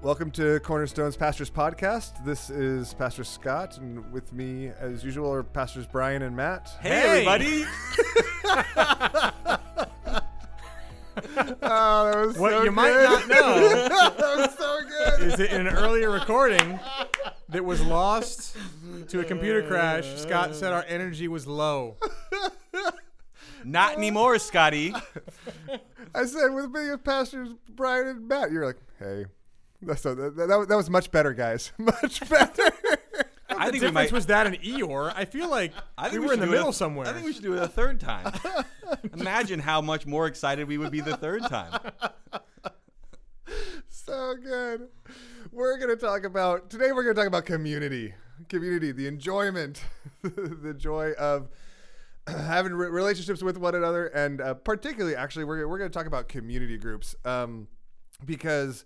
Welcome to Cornerstone's Pastors Podcast. This is Pastor Scott, and with me, as usual, are Pastors Brian and Matt. Hey, Hey! everybody! Oh, that was What so you might good. not know that was so good. is that in an earlier recording that was lost to a computer crash, Scott said our energy was low. Not anymore, Scotty. I said with me, Pastors Brian and Matt. You're like, hey. That's so, that, that, that was much better, guys. Much better. I The think we difference might. was that an Eeyore. I feel like I think we were in should the do it middle a- somewhere. I think we should do it a third time. Imagine how much more excited we would be the third time. so good. We're going to talk about, today we're going to talk about community. Community, the enjoyment, the joy of having re- relationships with one another. And uh, particularly, actually, we're, we're going to talk about community groups um, because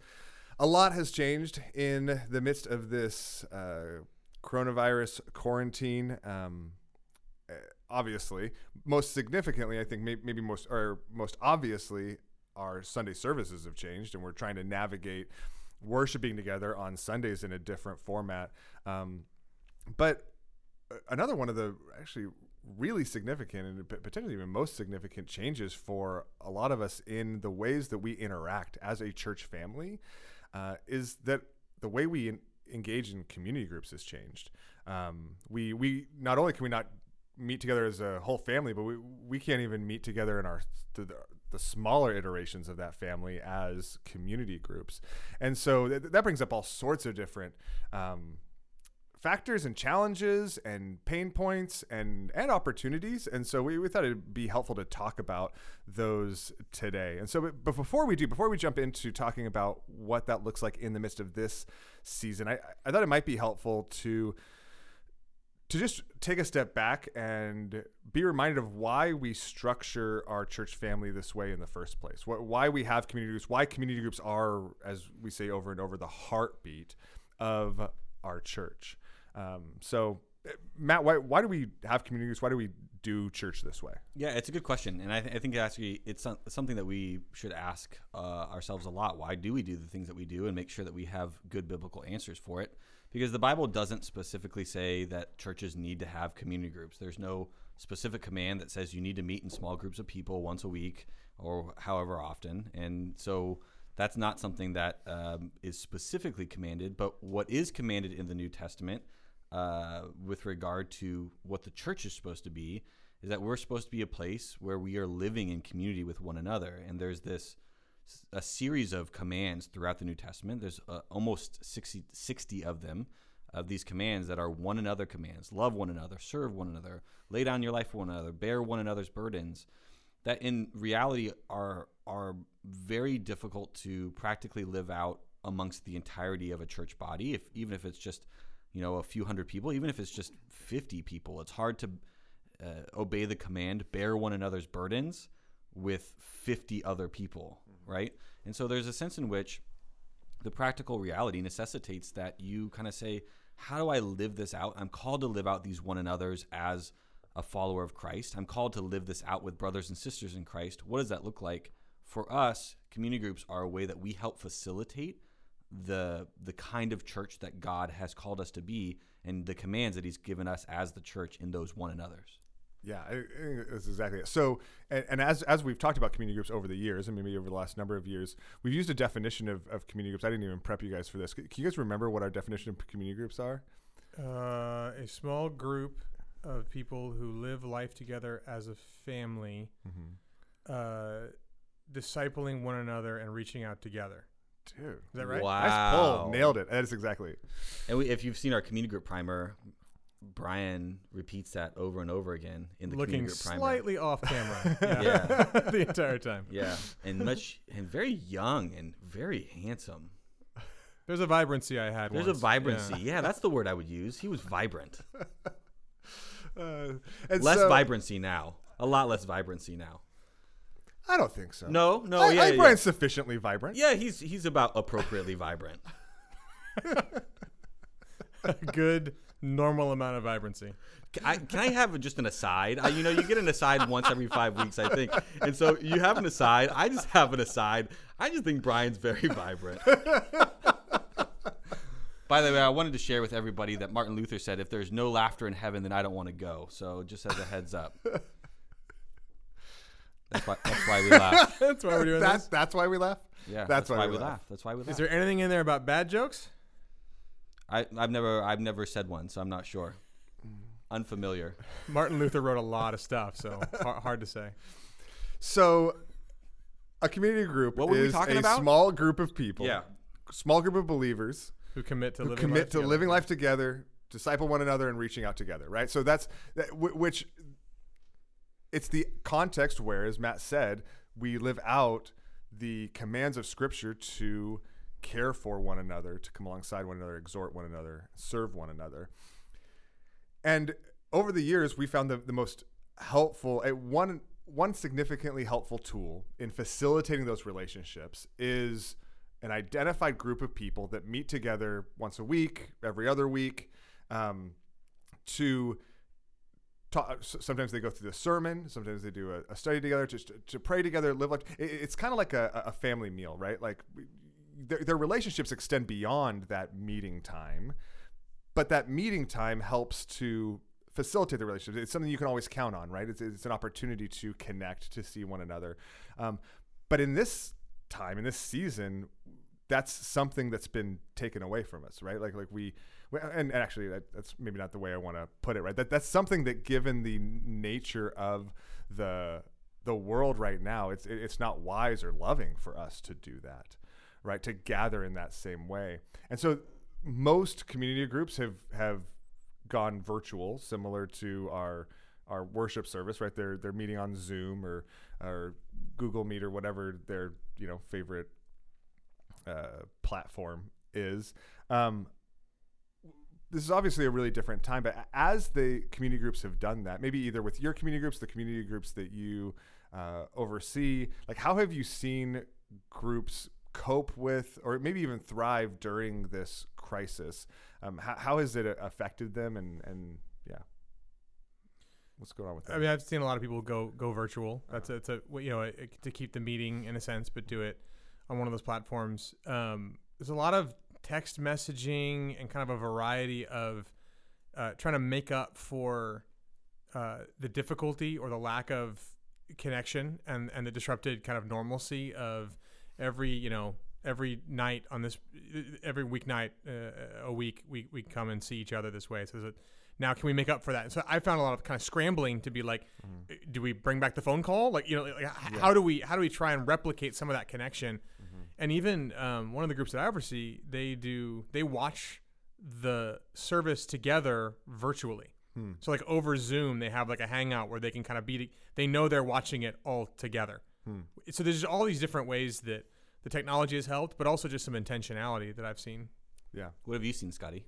a lot has changed in the midst of this uh, coronavirus quarantine. Um, uh, obviously, most significantly, I think maybe most or most obviously, our Sunday services have changed, and we're trying to navigate worshiping together on Sundays in a different format. Um, but uh, another one of the actually really significant and potentially even most significant changes for a lot of us in the ways that we interact as a church family uh, is that the way we en- engage in community groups has changed. Um, we we not only can we not meet together as a whole family, but we we can't even meet together in our the, the smaller iterations of that family as community groups, and so th- that brings up all sorts of different. Um, factors and challenges and pain points and and opportunities and so we, we thought it'd be helpful to talk about those today and so but, before we do before we jump into talking about what that looks like in the midst of this season i i thought it might be helpful to to just take a step back and be reminded of why we structure our church family this way in the first place. Wh- Why we have community groups, why community groups are, as we say over and over, the heartbeat of our church. Um, so, eh, Matt, why, why do we have community groups? Why do we do church this way? Yeah, it's a good question, and I, th- I think actually it's something that we should ask uh, ourselves a lot. Why do we do the things that we do, and make sure that we have good biblical answers for it? Because the Bible doesn't specifically say that churches need to have community groups. There's no specific command that says you need to meet in small groups of people once a week or however often, and so that's not something that um, is specifically commanded. But what is commanded in the New Testament uh, with regard to what the church is supposed to be is that we're supposed to be a place where we are living in community with one another. And there's this a series of commands throughout the New Testament. There's uh, almost 60, 60 of them of these commands that are one another commands. Love one another, serve one another, lay down your life for one another, bear one another's burdens. That in reality are are very difficult to practically live out amongst the entirety of a church body. If even if it's just you know a few hundred people, even if it's just 50 people, it's hard to uh, obey the command, bear one another's burdens with 50 other people, right? And so there's a sense in which the practical reality necessitates that you kind of say, how do I live this out? I'm called to live out these one another's as a follower of Christ. I'm called to live this out with brothers and sisters in Christ. What does that look like? For us, community groups are a way that we help facilitate the the kind of church that God has called us to be and the commands that he's given us as the church in those one another's. Yeah, I, I think that's exactly it. So, and, and as as we've talked about community groups over the years, and maybe over the last number of years, we've used a definition of, of community groups. I didn't even prep you guys for this. Can you guys remember what our definition of community groups are? Uh, a small group of people who live life together as a family, uh, discipling one another and reaching out together. Dude, Is that right? nice pull, nailed it. That is exactly. it. And we, if you've seen our community group primer, Brian repeats that over and over again in the Looking community group primer. slightly off camera. Yeah. the entire time. Yeah, and much and very young and very handsome. There's a vibrancy I had. There's once. a vibrancy. Yeah. Yeah. that's the word I would use. He was vibrant. Uh, and Less so- vibrancy now. A lot less vibrancy now. I don't think so. No, no, I, yeah, I yeah. Brian's sufficiently vibrant. Yeah, he's he's about appropriately vibrant. a good normal amount of vibrancy. Can I, can I have just an aside? I, you know, you get an aside once every five weeks, I think. And so you have an aside. I just have an aside. I just think Brian's very vibrant. By the way, I wanted to share with everybody that Martin Luther said, "If there's no laughter in heaven, then I don't want to go." So, just as a heads up. That's why. That's why we laugh. That's why we're doing That's this. that's why we laugh. Yeah, That's why we we laugh. laugh. That's why we laugh. Is there anything in there about bad jokes? I, I've never, I've never said one, so I'm not sure. Unfamiliar. Martin Luther wrote a lot of stuff, so hard, hard to say. So, a community group What were we is talking a about? small group of people, Yeah. small group of believers Who commit to who living commit life to together. living life together, disciple one another, and reaching out together. Right. So that's that, wh- which it's the context where, as Matt said, we live out the commands of Scripture to care for one another, to come alongside one another, exhort one another, serve one another. And over the years, we found the, the most helpful, uh, one, one significantly helpful tool in facilitating those relationships is an identified group of people that meet together once a week, every other week, um, to talk. Sometimes they go through the sermon. Sometimes they do a, a study together, just to, to pray together, live like it, it's kind of like a, a family meal, right? Like their, their relationships extend beyond that meeting time, but that meeting time helps to facilitate the relationship. It's something you can always count on, right? It's, it's an opportunity to connect, to see one another. Um, but in this time, in this season, that's something that's been taken away from us, right? Like, like we, we- and, and actually, that, that's maybe not the way I want to put it, right? That that's something that, given the nature of the the world right now, it's it- it's not wise or loving for us to do that, right? To gather in that same way, and so most community groups have have gone virtual, similar to our our worship service, right? They're they're meeting on Zoom or or Google Meet or whatever their you know favorite uh, platform is. Um, this is obviously a really different time, but as the community groups have done that, maybe either with your community groups, the community groups that you uh, oversee, like how have you seen groups cope with, or maybe even thrive during this crisis? Um, how, how has it affected them, and and yeah, what's going on with that? I mean, I've seen a lot of people go go virtual. That's a, it's a you know a, to keep the meeting in a sense, but do it on one of those platforms. Um, there's a lot of text messaging and kind of a variety of uh, trying to make up for uh, the difficulty or the lack of connection and and the disrupted kind of normalcy of every you know every night on this every weeknight uh, a week we, we come and see each other this way so that now can we make up for that so i found a lot of kind of scrambling to be like Mm-hmm. do we bring back the phone call like you know like, h- how do we how do we try and replicate some of that connection. And even um, one of the groups that i oversee they do they watch the service together virtually Hmm. so like over zoom they have like a hangout where they can kind of be they know they're watching it all together Hmm. so there's all these different ways that the technology has helped but also just some intentionality that i've seen yeah. What have you seen, Scotty?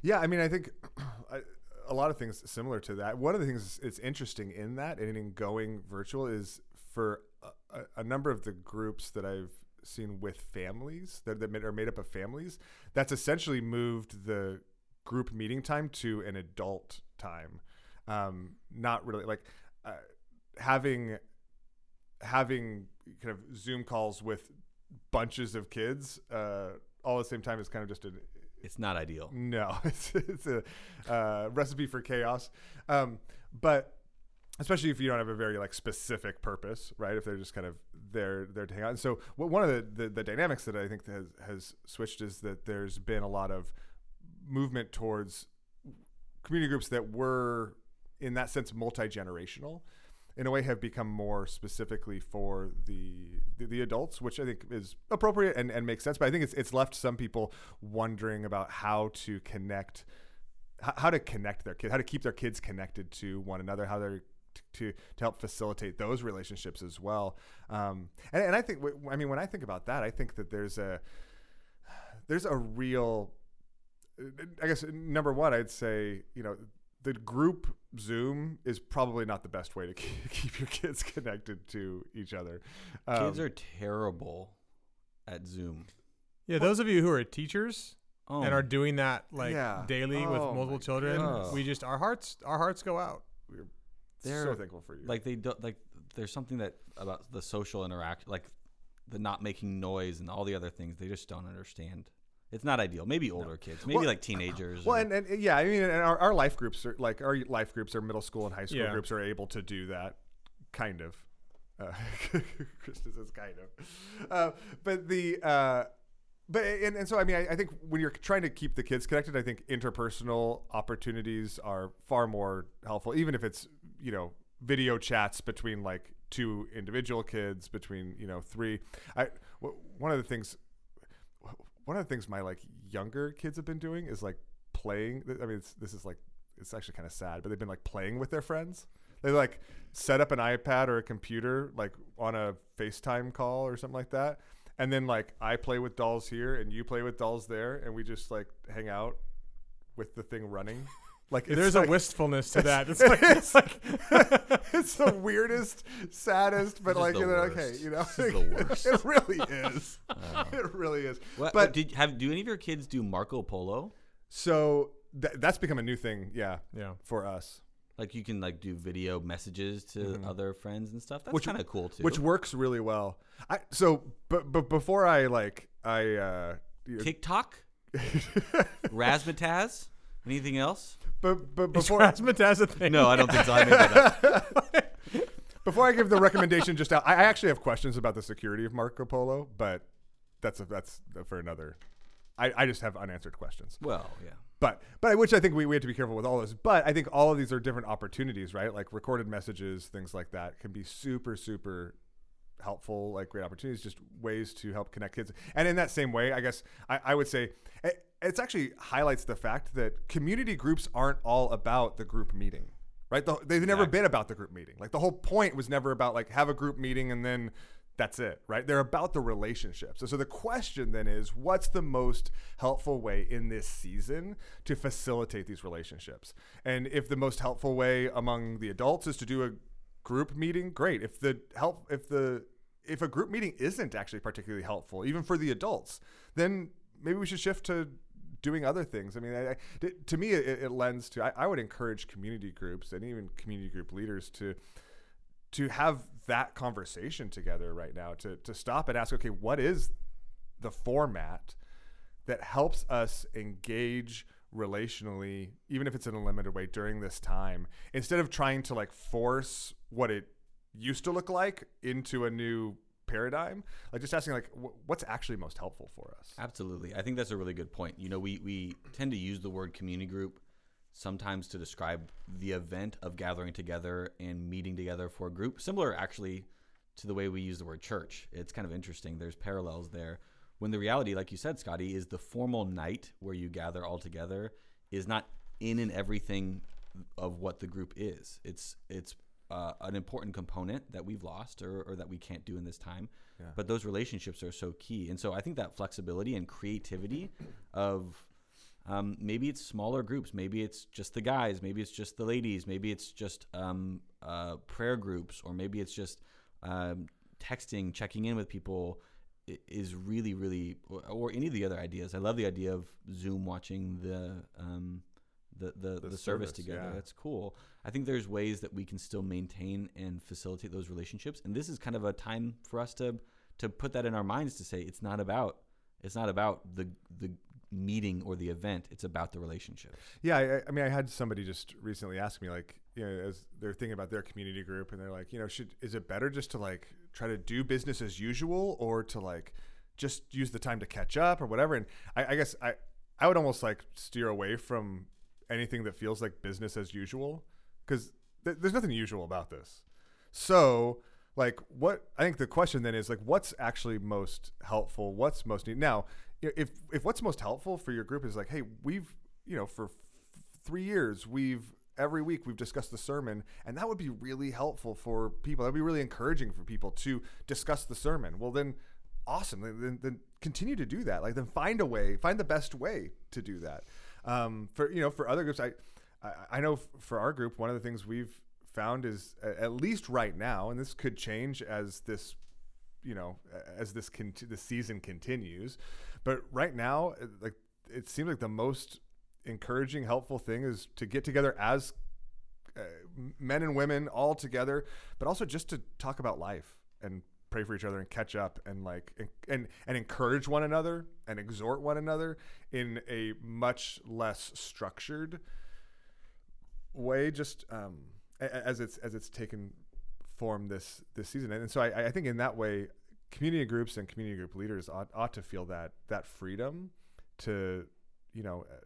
Yeah, I mean, I think I- a lot of things similar to that. One of the things it's interesting in that and in going virtual is for a, a- a number of the groups that I've seen with families that, that are made up of families, that's essentially moved the group meeting time to an adult time. Um, not really like uh, having having kind of Zoom calls with bunches of kids uh, all at the same time is kind of just an It's not ideal. no, it's, it's a uh, recipe for chaos. Um, but especially if you don't have a very like specific purpose, right? If they're just kind of there, there to hang out. And so one of the, the, the dynamics that I think has, has switched is that there's been a lot of movement towards community groups that were in that sense multi-generational in a way have become more specifically for the, the the adults, which I think is appropriate and, and makes sense. But I think it's it's left some people wondering about how to connect, how to connect their kids, how to keep their kids connected to one another, how they're t- to to help facilitate those relationships as well. Um, and, and I think, w- I mean, when I think about that, I think that there's a there's a real I guess number one, I'd say you know the group Zoom is probably not the best way to keep keep your kids connected to each other. Kids Um, are terrible at Zoom. yeah those of you who are teachers Oh, and are doing that like Yeah. daily with Oh, multiple children goodness. we just our hearts our hearts go out we're so They're, thankful for you. like they don't like. There's something that about the social interaction, like the not making noise and all the other things. They just don't understand. It's not ideal. Maybe older kids, maybe Well- like teenagers. Well, or- and, and yeah, I mean, and our, our life groups are like our life groups, are middle school and high school Yeah. groups are able to do that, kind of. Uh, Krista says kind of, uh, but the uh, but and, and so I mean, I, I think when you're trying to keep the kids connected, I think interpersonal opportunities are far more helpful, even if it's you know video chats between like two individual kids, between you know three. I w- one of the things one of the things my like younger kids have been doing is like playing. I mean, this is like it's actually kind of sad, but they've been like playing with their friends. They like set up an iPad or a computer like on a FaceTime call or something like that, and then like I play with dolls here and you play with dolls there, and we just like hang out with the thing running. Like There's like, a wistfulness to that. It's like, it's like it's the weirdest, saddest, but like you know, okay, you know, This is the worst. it really is. it really is. What- but did have do any of your kids do Marco Polo? So th- that's become a new thing, yeah, yeah. for us, Like you can like do video messages to other friends and stuff. That's Mm-hmm. Kind of cool too. which works really well. I so but but before I like I uh TikTok, Razzmatazz, anything else? but but Is before razzmatazz a thing? No, I don't think so. I made that up. before I give the recommendation just out, I I actually have questions about the security of Marco Polo, but that's a, that's for another. I, I just have unanswered questions. Well, yeah. But but which I think we, we have to be careful with all this. But I think all of these are different opportunities, right? Like recorded messages, things like that can be super super helpful, like great opportunities, just ways to help connect kids. And in that same way, I guess I, I would say it, it's actually highlights the fact that community groups aren't all about the group meeting. Right? The, they've never Exactly. been about the group meeting. Like the whole point was never about like have a group meeting and then that's it, right? They're about the relationships. And so the question then is what's the most helpful way in this season to facilitate these relationships? And if the most helpful way among the adults is to do a group meeting, great. If the help if the if a group meeting isn't actually particularly helpful, even for the adults, then maybe we should shift to doing other things. I mean, I, I- to me, it, it lends to. I, I would encourage community groups and even community group leaders to to have that conversation together right now. To to stop and ask, okay, what is the format that helps us engage relationally, even if it's in a limited way during this time, instead of trying to like force what it used to look like into a new paradigm. Like just asking, like, wh- what's actually most helpful for us? Absolutely. I think that's a really good point. You know, we, we tend to use the word community group sometimes to describe the event of gathering together and meeting together for a group, similar actually to the way we use the word church. It's kind of interesting. There's parallels there. When the reality, like you said, Scotty, is the formal night where you gather all together is not in and everything of what the group is. It's it's uh, an important component that we've lost or, or that we can't do in this time. But those relationships are so key, and so I think that flexibility and creativity of um, maybe it's smaller groups, maybe it's just the guys, maybe it's just the ladies, maybe it's just um, uh, prayer groups, or maybe it's just um, texting, checking in with people is really, really, or, or any of the other ideas. I love the idea of Zoom watching the um, the, the, the, The service service, together. yeah. That's cool. I think there's ways that we can still maintain and facilitate those relationships, and this is kind of a time for us to to put that in our minds to say it's not about it's not about the the meeting or the event. It's about the relationship. Yeah, I, I mean, I had somebody just recently ask me, like, you know, as they're thinking about their community group, and they're like, you know, should is it better just to like try to do business as usual, or to like just use the time to catch up, or whatever? And I, I guess I I would almost like steer away from anything that feels like business as usual, because th- there's nothing usual about this. So like what I think the question then is like what's actually most helpful? What's most needed now if if what's most helpful for your group is like hey we've you know for f- three years we've every week we've discussed the sermon and that would be really helpful for people. That would be really encouraging for people to discuss the sermon. Well then awesome. Then, then continue to do that. Like then find a way find the best way to do that um, for you know for other groups I, I know for our group one of the things we've found is at least right now and this could change as this you know as this conti- the season continues but right now uh, like it seems like the most encouraging helpful thing is to get together as uh, men and women all together but also just to talk about life and pray for each other and catch up and like and, and encourage one another and exhort one another in a much less structured way just um as it's as it's taken form this this season. And so I, I think in that way community groups and community group leaders ought, ought to feel that that freedom to you know uh,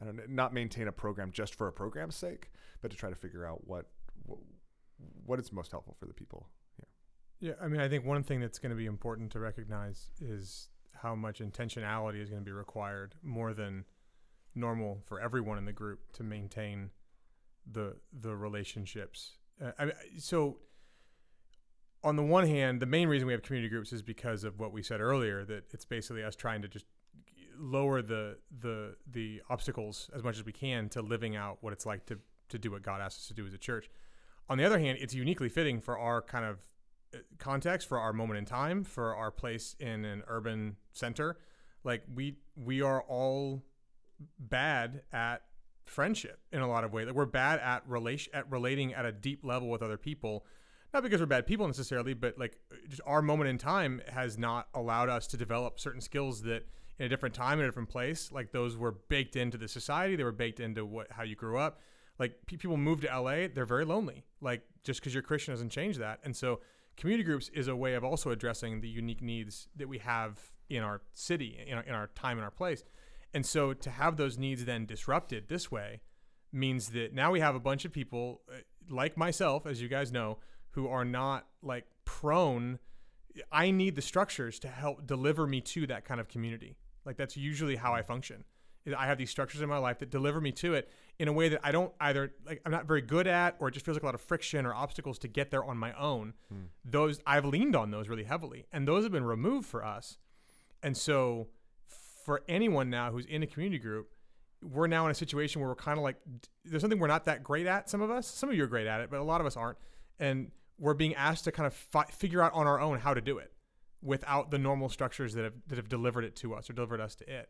I don't know, not maintain a program just for a program's sake but to try to figure out what, what is most helpful for the people Yeah, I mean, I think one thing that's going to be important to recognize is how much intentionality is going to be required more than normal for everyone in the group to maintain the the relationships. Uh, I mean, so on the one hand, the main reason we have community groups is because of what we said earlier that it's basically us trying to just lower the the the obstacles as much as we can to living out what it's like to to do what God asks us to do as a church. On the other hand, it's uniquely fitting for our kind of context, for our moment in time, for our place in an urban center. Like we we are all bad at friendship in a lot of ways. Like we're bad at relation at relating at a deep level with other people. Not because we're bad people necessarily, but like just our moment in time has not allowed us to develop certain skills that in a different time in a different place, like those were baked into the society. They were baked into what how you grew up. Like pe- people move to LA, they're very lonely. Like just because you're Christian doesn't change that. And so community groups is a way of also addressing the unique needs that we have in our city, in our, in our time, in our place. And so to have those needs then disrupted this way means that now we have a bunch of people uh, like myself, as you guys know, who are not like prone. I need the structures to help deliver me to that kind of community. Like that's usually how I function. I have these structures in my life that deliver me to it in a way that I don't either like I'm not very good at or it just feels like a lot of friction or obstacles to get there on my own. Hmm. Those I've leaned on those really heavily and those have been removed for us. And so for anyone now who's in a community group, we're now in a situation where we're kind of like there's something we're not that great at some of us. Some of you are great at it, but a lot of us aren't. And we're being asked to kind of fi- figure out on our own how to do it without the normal structures that have that have delivered it to us or delivered us to it.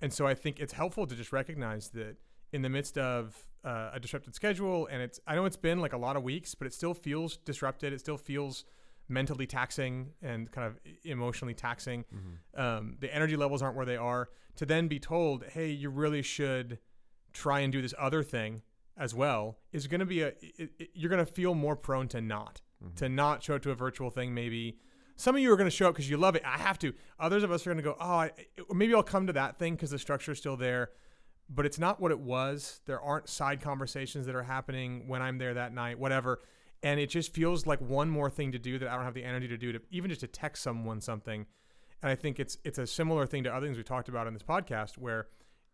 And so I think it's helpful to just recognize that in the midst of uh, a disrupted schedule, and it's I know it's been like a lot of weeks, but it still feels disrupted. It still feels mentally taxing and kind of emotionally taxing. Um, the energy levels aren't where they are. To then be told, hey, you really should try and do this other thing as well is going to be a it, it, you're going to feel more prone to not to not show up to a virtual thing maybe some of you are going to show up because you love it i have to others of us are going to go oh I, maybe i'll come to that thing because the structure is still there but it's not what it was. There aren't side conversations that are happening when i'm there that night whatever. And it just feels like one more thing to do that i don't have the energy to do to even just to text someone something. And i think it's it's a similar thing to other things we talked about in this podcast where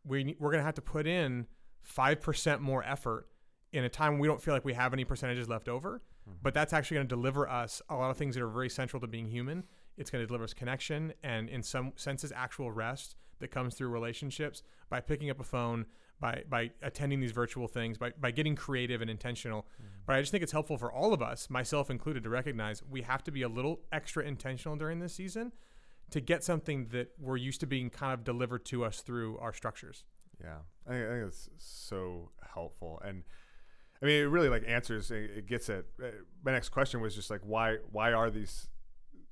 we, we're going to have to put in 5% more effort in a time when we don't feel like we have any percentages left over. Mm-hmm. But that's actually going to deliver us a lot of things that are very central to being human. It's going to deliver us connection and, in some senses, actual rest that comes through relationships by picking up a phone, by, by attending these virtual things, by, by getting creative and intentional. But I just think it's helpful for all of us, myself included, to recognize we have to be a little extra intentional during this season to get something that we're used to being kind of delivered to us through our structures. Yeah, I think, I think it's so helpful, and I mean, it really like answers. It, it gets at uh, my next question was just like why why are these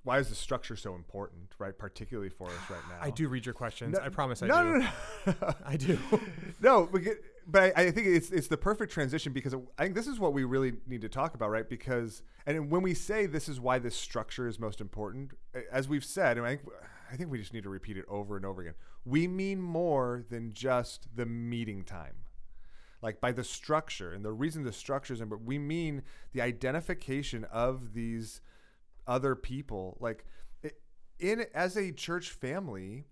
why is the structure so important, right? Particularly for us right now. I do read your questions. No- I promise I no, do. no, no, I do. no, but, but I, I think it's it's the perfect transition because I think this is what we really need to talk about, right? Because and when we say this is why this structure is most important, as we've said, and I think I think we just need to repeat it over and over again. We mean more than just the meeting time. Like by the structure, and the reason the structure is important, we mean the identification of these other people. Like in as a church family,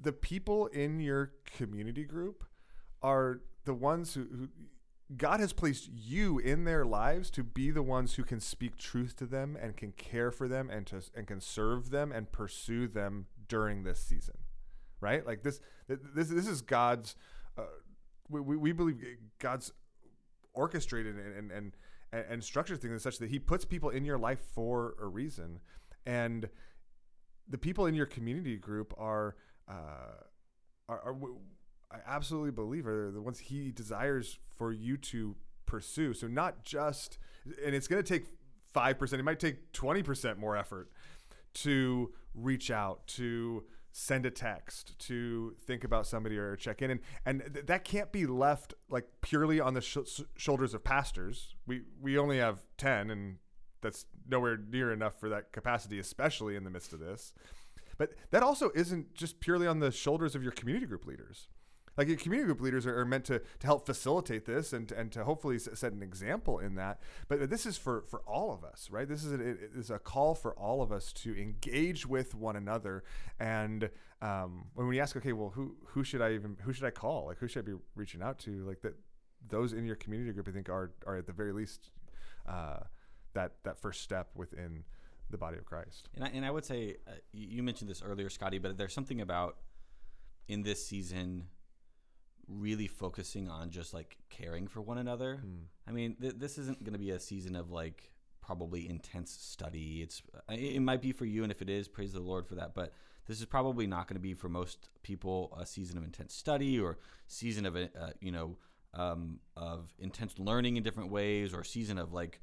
the people in your community group are the ones who, who God has placed you in their lives to be the ones who can speak truth to them and can care for them and to and can serve them and pursue them during this season, right? Like this, this, this is God's. Uh, we, we believe God's orchestrated and and and, and, and structured things such that He puts people in your life for a reason, and the people in your community group are. Uh, are, are I absolutely believe are the ones he desires for you to pursue. So not just, and it's going to take five percent. It might take twenty percent more effort to reach out to send a text to think about somebody or check in. And and th- that can't be left like purely on the sh- shoulders of pastors. We we only have 10 and that's nowhere near enough for that capacity especially in the midst of this. But that also isn't just purely on the shoulders of your community group leaders like community group leaders are, are meant to, to help facilitate this and, and to hopefully set an example in that. But this is for, for all of us right? This is a, it is a call for all of us to engage with one another. And um, when we ask okay well who who should i even who should i call? Like who should i be reaching out to? Like that those in your community group i think are are at the very least uh, that that first step within the body of christ. And I, and I would say, uh, you you mentioned this earlier, Scotty, but there's something about in this season really focusing on just like caring for one another. I mean, th- this isn't going to be a season of like probably intense study. It's it it might be for you, and if it is, praise the Lord for that. But this is probably not going to be for most people a season of intense study or season of uh, you know um, of intense learning in different ways or season of like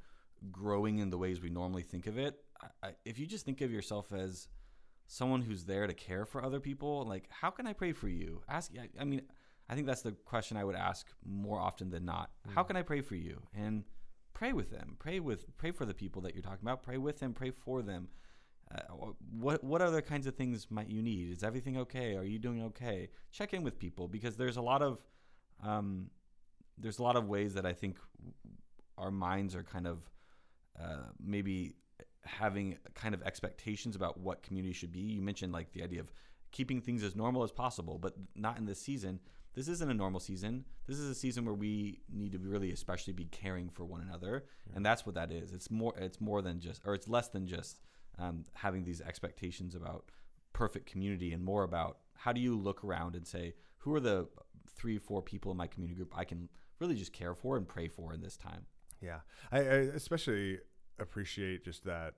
growing in the ways we normally think of it. I, I, if you just think of yourself as someone who's there to care for other people, like how can I pray for you? Ask. I, I mean, I think that's the question I would ask more often than not. How can I pray for you? And pray with them. Pray with pray for the people that you're talking about. Pray with them. Pray for them. Uh, what what other kinds of things might you need? Is everything okay? Are you doing okay? Check in with people because there's a lot of um, there's a lot of ways that I think our minds are kind of uh, maybe having kind of expectations about what community should be. You mentioned like the idea of keeping things as normal as possible, but not in this season. This isn't a normal season. This is a season where we need to really, especially, be caring for one another, and that's what that is. It's more. It's more than just, or it's less than just um, having these expectations about perfect community, and more about how do you look around and say, who are the three, four people in my community group I can really just care for and pray for in this time. Yeah, I, I especially appreciate just that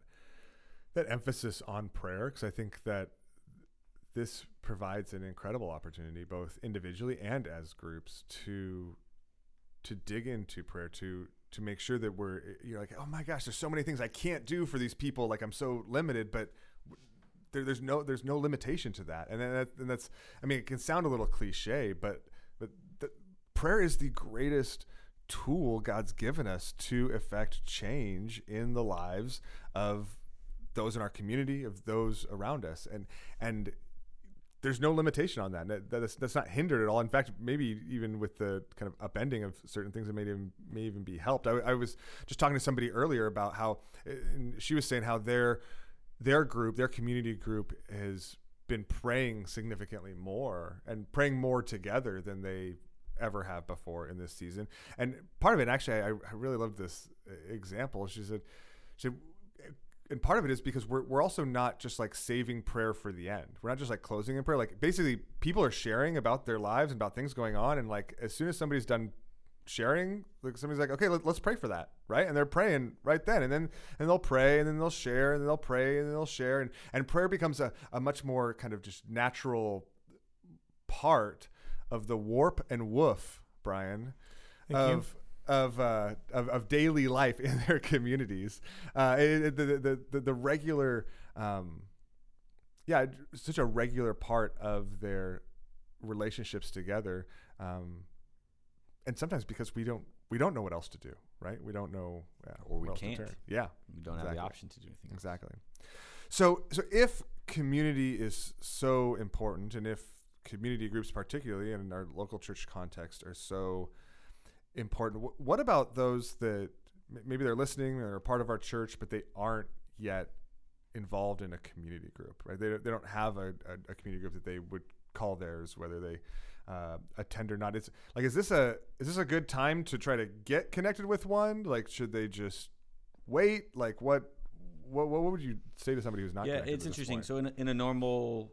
that emphasis on prayer because I think that this provides an incredible opportunity, both individually and as groups, to to dig into prayer to to make sure that we're eh, you're like, oh my gosh, there's so many things I can't do for these people, like I'm so limited, but there, there's no there's no limitation to that, and that, and that's I mean it can sound a little cliche, but but the, prayer is the greatest tool God's given us to effect change in the lives of those in our community, of those around us, and and there's no limitation on that. that that's, that's not hindered at all. In fact, maybe even with the kind of upending of certain things that may even may even be helped. I, I was just talking to somebody earlier about how, she was saying how their their group, their community group, has been praying significantly more and praying more together than they ever have before in this season. And part of it, actually, I, I really love this uh, example. She said, she said, and part of it is because we're, we're also not just like saving prayer for the end. We're not just like closing in prayer. Like basically, people are sharing about their lives and about things going on. And like as soon as somebody's done sharing, like somebody's like, okay, let, us pray for that, right? And they're praying right then, and then and they'll pray, and then they'll share, and then they'll pray, and then they'll share, and and prayer becomes a, a much more kind of just natural part of the warp and woof, Brian, Thank of you. Of, uh, of of daily life in their communities. Uh, it, the, the, the the regular, um, yeah, such a regular part of their relationships together. Um, and sometimes because we don't we don't know what else to do, right? We don't know, yeah, Or we where else to can't. Yeah, We don't have the option to do anything. else. Exactly. So so if community is so important and if community groups particularly in our local church context are so important. What about those that maybe they're listening or part of our church but they aren't yet involved in a community group right? They, don't- they don't have a, a, community group that they would call theirs whether they uh, attend or not. It's like is this a is this a good time to try to get connected with one? Like should they just wait? Like what what, what would you say to somebody who's not yeah, it's interesting. So in a, in a normal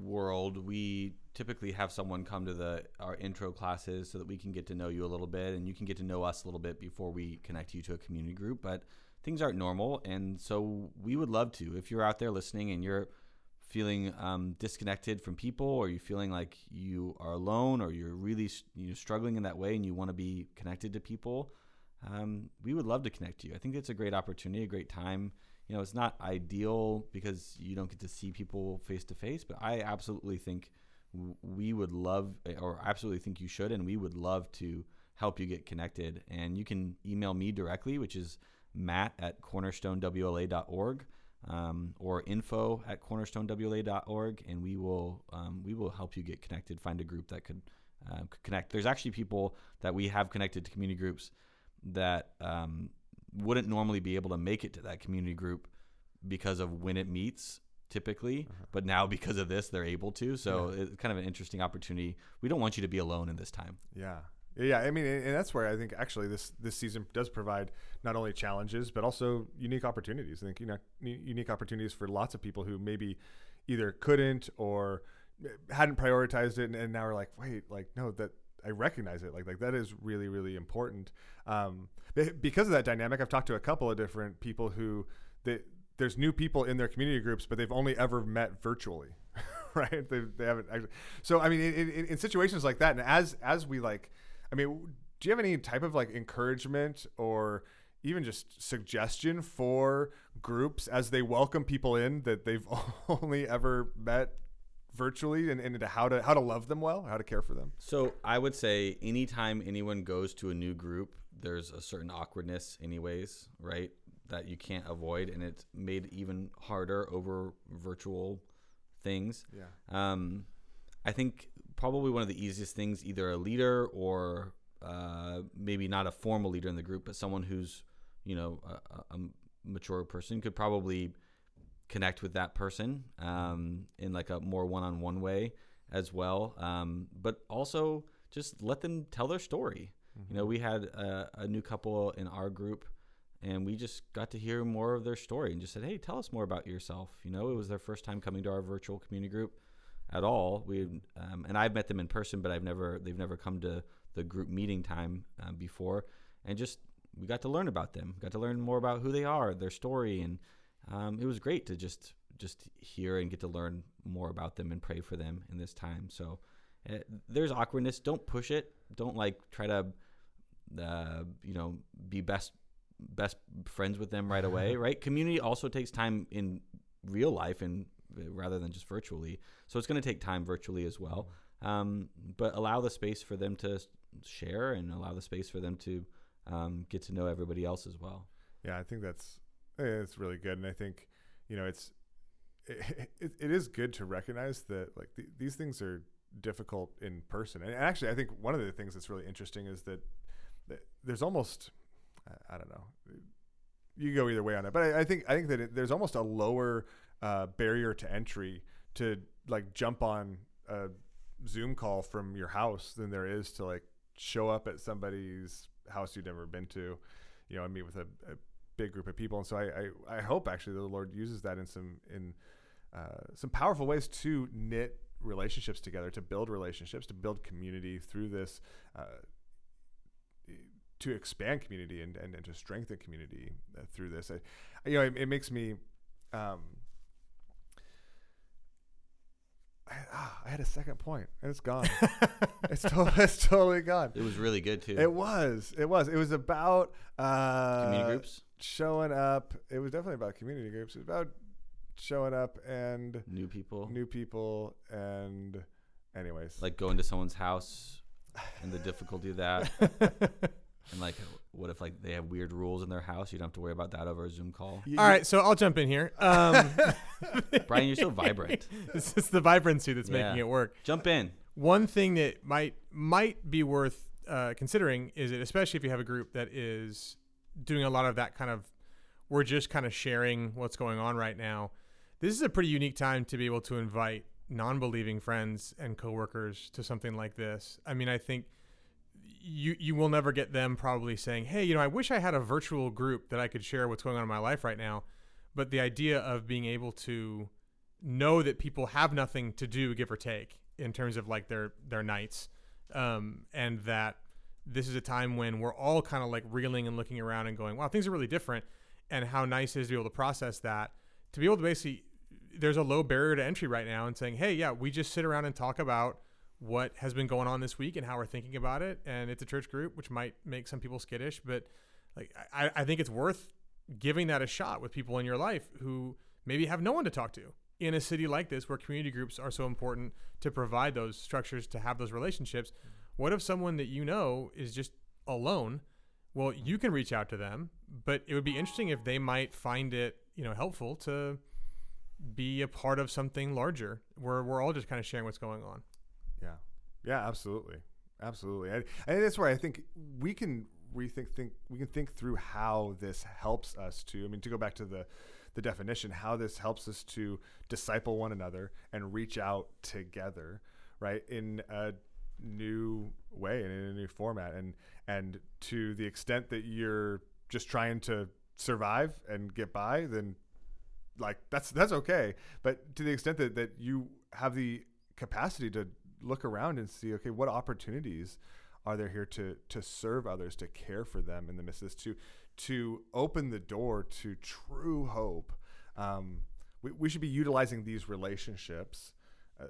world, we typically have someone come to the our intro classes so that we can get to know you a little bit, and you can get to know us a little bit before we connect you to a community group. But things aren't normal, and so we would love to. If you're out there listening and you're feeling um, disconnected from people, or you're feeling like you are alone, or you're really you know, struggling in that way, and you want to be connected to people. um, we would love to connect to you. I think it's a great opportunity, a great time. You know, it's not ideal because you don't get to see people face to face, but I absolutely think we would love, or absolutely think you should, and we would love to help you get connected. And you can email me directly, which is matt at cornerstonewla.org um, or info at cornerstonewla.org, and we will um, we will help you get connected. Find a group that could, uh, connect. There's actually people that we have connected to community groups that um, wouldn't normally be able to make it to that community group because of when it meets typically uh-huh. but now because of this they're able to so yeah. it's kind of an interesting opportunity we don't want you to be alone in this time yeah yeah, I mean, and that's where I think actually this this season does provide not only challenges but also unique opportunities. I think you know unique opportunities for lots of people who maybe either couldn't or hadn't prioritized it, and, and now are like, wait, like no, that I recognize it. Like like that is really really important. Um, because of that dynamic, I've talked to a couple of different people who they, there's new people in their community groups, but they've only ever met virtually, right? They, they haven't actually. So I mean, in, in, in situations like that, and as as we like I mean, do you have any type of like encouragement or even just suggestion for groups as they welcome people in that they've only ever met virtually and, and how to how to love them well, how to care for them? So I would say anytime anyone goes to a new group, there's a certain awkwardness anyways, right? That you can't avoid and it's made even harder over virtual things. Yeah. Um, I think probably one of the easiest things, either a leader or uh, maybe not a formal leader in the group, but someone who's you know a, a mature person could probably connect with that person um, in like a more one-on-one way as well. Um, but also just let them tell their story. Mm-hmm. You know, we had a, a, new couple in our group, and we just got to hear more of their story and just said, "Hey, tell us more about yourself." You know, it was their first time coming to our virtual community group at all. We um, and I've met them in person, but I've never they've never come to the group meeting time um, before, and just we got to learn about them, got to learn more about who they are, their story, and um, it was great to just just hear and get to learn more about them and pray for them in this time. So uh, there's awkwardness. Don't push it. Don't like try to uh, you know be best best friends with them right away. right? Community also takes time in real life and rather than just virtually. So it's going to take time virtually as well. Um, but allow the space for them to share and allow the space for them to um, get to know everybody else as well. Yeah, I think that's it's really good, and I think you know it's it, it, it is good to recognize that like th- these things are difficult in person. And actually, I think one of the things that's really interesting is that, that there's almost I, I don't know you go either way on it, but I, I think I think that it, there's almost a lower uh, barrier to entry to like jump on a Zoom call from your house than there is to like show up at somebody's house you've never been to, you know, and meet with a, a big group of people. And so I, I, I, hope actually the Lord uses that in some in uh, some powerful ways to knit relationships together, to build relationships, to build community through this. Uh, to expand community and, and, and to strengthen community uh, through this, I, you know, it, it makes me um, I, ah, I had a second point and it's gone. it's, to- it's totally gone. It was really good too. It was. It was. It was about uh, community groups showing up. It was definitely about community groups. It was about showing up and new people, new people, and anyways, like going to someone's house and the difficulty of that. And like, what if like they have weird rules in their house? You don't have to worry about that over a Zoom call. All right, so I'll jump in here. Um, Brian, you're so vibrant. It's just the vibrancy that's yeah. making it work. Jump in. One thing that might might be worth uh, considering is that, especially if you have a group that is doing a lot of that kind of, we're just kind of sharing what's going on right now. This is a pretty unique time to be able to invite non-believing friends and coworkers to something like this. I mean, I think you you will never get them probably saying, "Hey, you know, I wish I had a virtual group that I could share what's going on in my life right now." But the idea of being able to know that people have nothing to do, give or take, in terms of like their their nights, um, and that this is a time when we're all kind of like reeling and looking around and going, "Wow, things are really different," and how nice it is to be able to process that, to be able to basically, there's a low barrier to entry right now, and saying, "Hey, yeah, we just sit around and talk about." What has been going on this week and how we're thinking about it. And it's a church group, which might make some people skittish, but like I, I think it's worth giving that a shot with people in your life who maybe have no one to talk to in a city like this where community groups are so important to provide those structures to have those relationships. What if someone that you know is just alone? Well, you can reach out to them, but it would be interesting if they might find it, you know, helpful to be a part of something larger where we're all just kind of sharing what's going on. Yeah. Yeah, absolutely. Absolutely. And, that's where I think we can rethink think we can think through how this helps us to I mean to go back to the the definition how this helps us to disciple one another and reach out together, right? In a new way and in a new format and and to the extent that you're just trying to survive and get by then like that's that's okay but to the extent that that you have the capacity to look around and see okay what opportunities are there here to to serve others to care for them in the midst of this to to open the door to true hope um, we, we should be utilizing these relationships uh,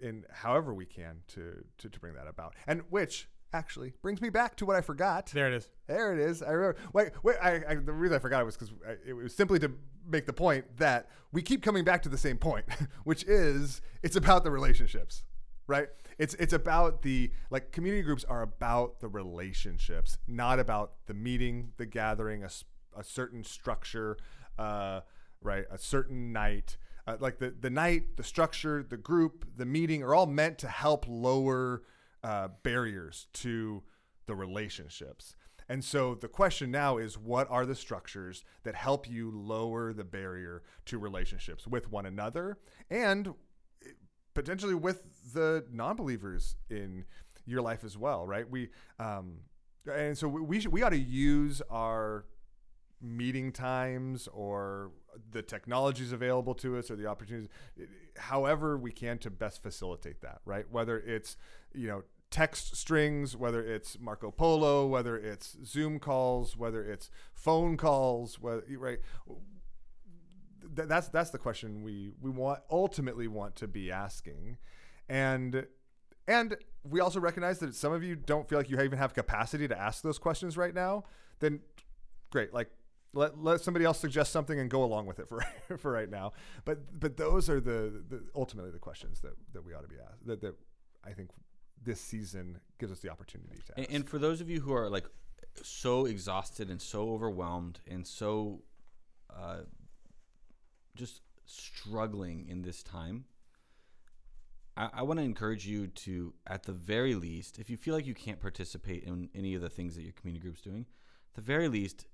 in however we can to, to to bring that about and which actually brings me back to what I forgot. There it is. There it is. I remember. Wait, wait. I, I the reason I forgot it was because it was simply to make the point that we keep coming back to the same point, which is it's about the relationships, right? It's it's about the like community groups are about the relationships, not about the meeting, the gathering, a, a certain structure, uh, right? A certain night. Uh, like the the night, the structure, the group, the meeting are all meant to help lower uh, barriers to the relationships. And so the question now is what are the structures that help you lower the barrier to relationships with one another and potentially with the non-believers in your life as well, right? We um, and so we should, we ought to use our meeting times or the technologies available to us or the opportunities however we can to best facilitate that right whether it's you know text strings whether it's marco polo whether it's zoom calls whether it's phone calls whether right Th- that's that's the question we we want ultimately want to be asking. And and we also recognize that some of you don't feel like you even have capacity to ask those questions right now then great like let, let somebody else suggest something and go along with it for for right now. But but those are the, the ultimately the questions that that we ought to be asked that, that i think this season gives us the opportunity to And, and for those of you who are like so exhausted and so overwhelmed and so uh, just struggling in this time, I, I want to encourage you to, at the very least, if you feel like you can't participate in any of the things that your community group's doing, at the very least,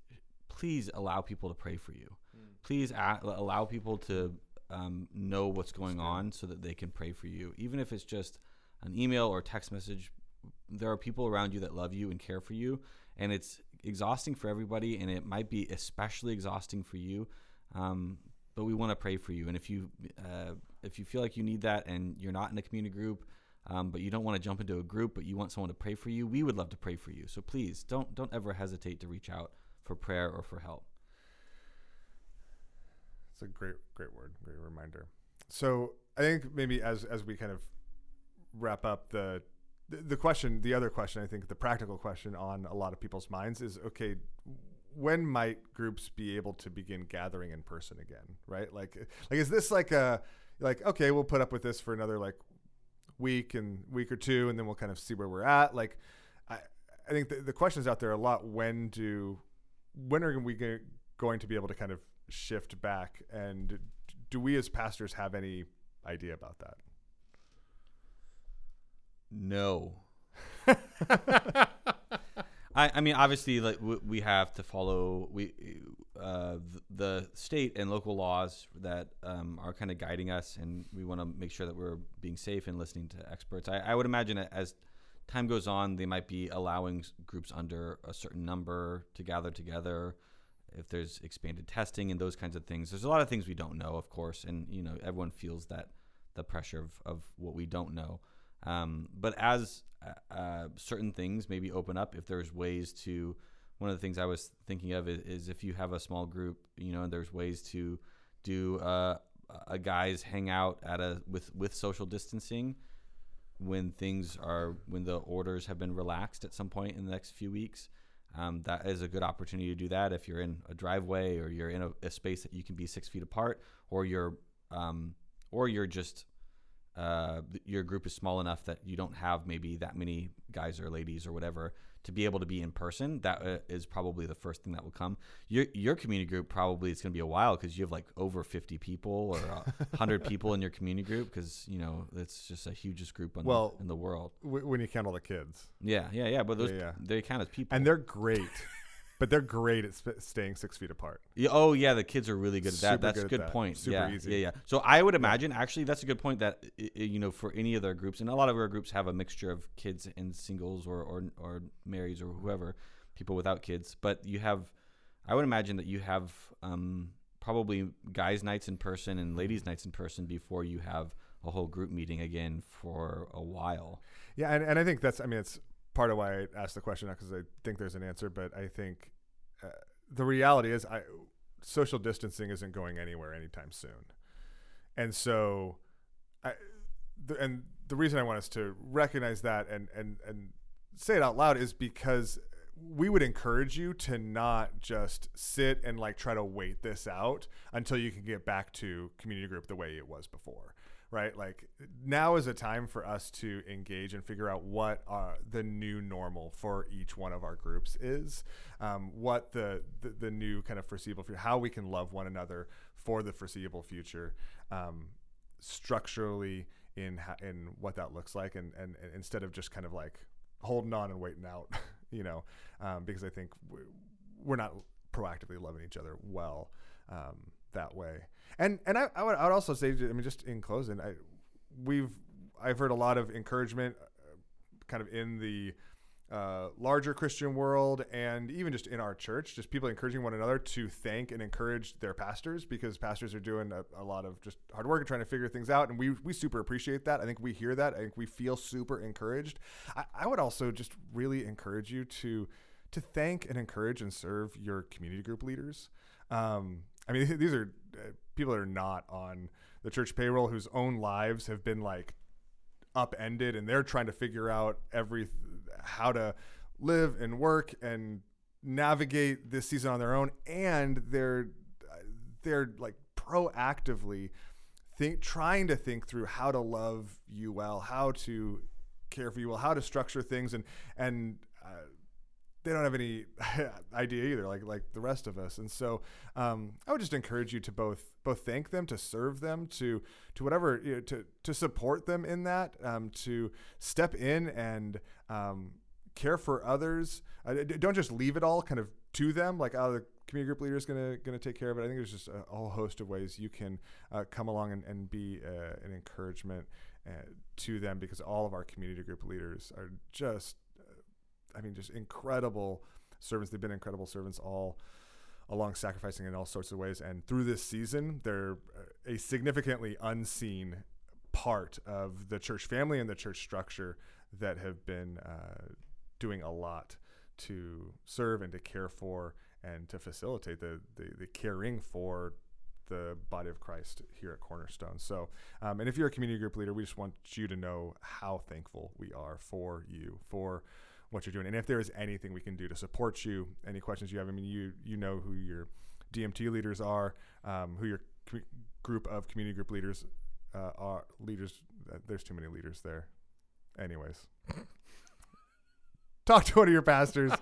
please allow people to pray for you. Please a- allow people to um, know what's going on so that they can pray for you, even if it's just an email or text message. There are people around you that love you and care for you, and it's exhausting for everybody, and it might be especially exhausting for you. Um, but we want to pray for you, and if you uh, if you feel like you need that, and you're not in a community group, um, but you don't want to jump into a group, but you want someone to pray for you, we would love to pray for you. So please don't don't ever hesitate to reach out for prayer or for help. It's a great, great word, great reminder. So I think maybe as as we kind of wrap up the the- the question, the other question, I think the practical question on a lot of people's minds is, okay, when might groups be able to begin gathering in person again? Right? Like, like is this like a like okay, we'll put up with this for another like week and week or two, and then we'll kind of see where we're at. Like, I I think the, the questions out there a lot. When do when are we go- going to be able to kind of shift back and do we as pastors have any idea about that No. I, I mean, obviously, like we, have to follow we uh, the state and local laws that um, are kind of guiding us, and we want to make sure that we're being safe and listening to experts. I, I would imagine as time goes on, they might be allowing groups under a certain number to gather together. If there's expanded testing and those kinds of things, there's a lot of things we don't know, of course, and you know everyone feels that the pressure of, of what we don't know. Um, but as uh, uh, certain things maybe open up, if there's ways to, one of the things I was thinking of is, is if you have a small group, you know, and there's ways to do uh, a guys hangout at a with with social distancing. when things are when the orders have been relaxed at some point in the next few weeks. Um, that is a good opportunity to do that if you're in a driveway or you're in a, a space that you can be six feet apart, or you're um, or you're just uh, your group is small enough that you don't have maybe that many guys or ladies or whatever to be able to be in person. That uh, is probably the first thing that will come. Your your community group probably is going to be a while because you have like over fifty people or hundred people in your community group because you know it's just a hugest group in, Well, the, in the world. W- when you count all the kids, Yeah, yeah, yeah. But those Yeah, yeah. they count as people. and they're great, but they're great at sp- staying six feet apart. Yeah, oh yeah, the kids are really good at that. Super That's good a at good that. point. Super yeah, easy. yeah, yeah. So I would imagine actually that's a good point that i- i- you know for any of their groups and a lot of our groups have a mixture of kids and singles or or or marries or whoever people without kids. But you have, I would imagine that you have um, probably guys' nights in person and ladies' nights in person before you have a whole group meeting again for a while. Yeah, and, and I think that's I mean it's part of why I asked the question not because I think there's an answer, but I think uh, the reality is I social distancing isn't going anywhere anytime soon, and so I the, and the reason I want us to recognize that and and and say it out loud is because we would encourage you to not just sit and like try to wait this out until you can get back to community group the way it was before right? Like now is a time for us to engage and figure out what uh, the new normal for each one of our groups is um, what the, the the new kind of foreseeable future how we can love one another for the foreseeable future um, structurally in ha- in what that looks like and, and and instead of just kind of like holding on and waiting out you know um, because i think we- we're not proactively loving each other well um, that way and and I, I, would, I would also say i mean just in closing i we've i've heard a lot of encouragement uh, kind of in the uh, larger Christian world and even just in our church, just people encouraging one another to thank and encourage their pastors because pastors are doing a, a lot of just hard work and trying to figure things out. And we, we super appreciate that. I think we hear that. I think we feel super encouraged. I, I would also just really encourage you to to thank and encourage and serve your community group leaders. Um, I mean, these are uh, people that are not on the church payroll whose own lives have been like upended and they're trying to figure out every how to live and work and navigate this season on their own. And they're they're like proactively think trying to think through how to love you well how to care for you well how to structure things. And and uh, they don't have any idea either like like the rest of us. And so um, i would just encourage you to both both thank them to serve them to to whatever you know, to to support them in that um, to step in and um, care for others. Uh, don't just leave it all kind of to them like oh the community group leader is gonna gonna take care of it. I think there's just a, whole host of ways you can uh, come along and, and be uh, an encouragement uh, to them because all of our community group leaders are just I mean, just incredible servants. They've been incredible servants all along, sacrificing in all sorts of ways. And through this season, they're a significantly unseen part of the church family and the church structure that have been uh, doing a lot to serve and to care for and to facilitate the, the, the caring for the body of Christ here at Cornerstone. So, um, and if you're a community group leader, we just want you to know how thankful we are for you, for what you're doing, and if there is anything we can do to support you, any questions you have. I mean, you you know who your DMT leaders are, um, who your com- group of community group leaders uh, are. Leaders, uh, there's too many leaders there. Anyways. Talk to one of your pastors.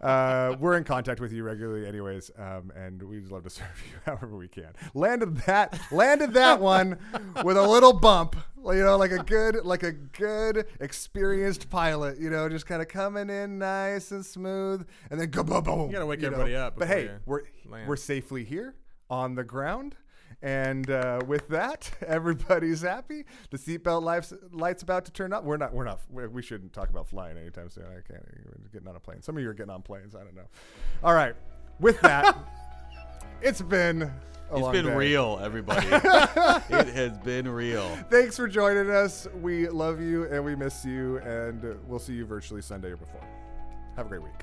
uh, we're in contact with you regularly, anyways, um, and we'd love to serve you however we can. Landed that, landed that one with a little bump, you know, like a good, like a good experienced pilot, you know, just kind of coming in nice and smooth, and then go boom, boom. You gotta wake know. everybody up But hey, we're land. we're safely here on the ground. And uh, with that, everybody's happy. The seatbelt lights lights about to turn up. We're not. We're not. We, we shouldn't talk about flying anytime soon. I can't. We're getting on a plane. Some of you are getting on planes. I don't know. All right. With that, it's been. A It's been day. real, everybody. it has been real. Thanks for joining us. We love you and we miss you, and we'll see you virtually Sunday or before. Have a great week.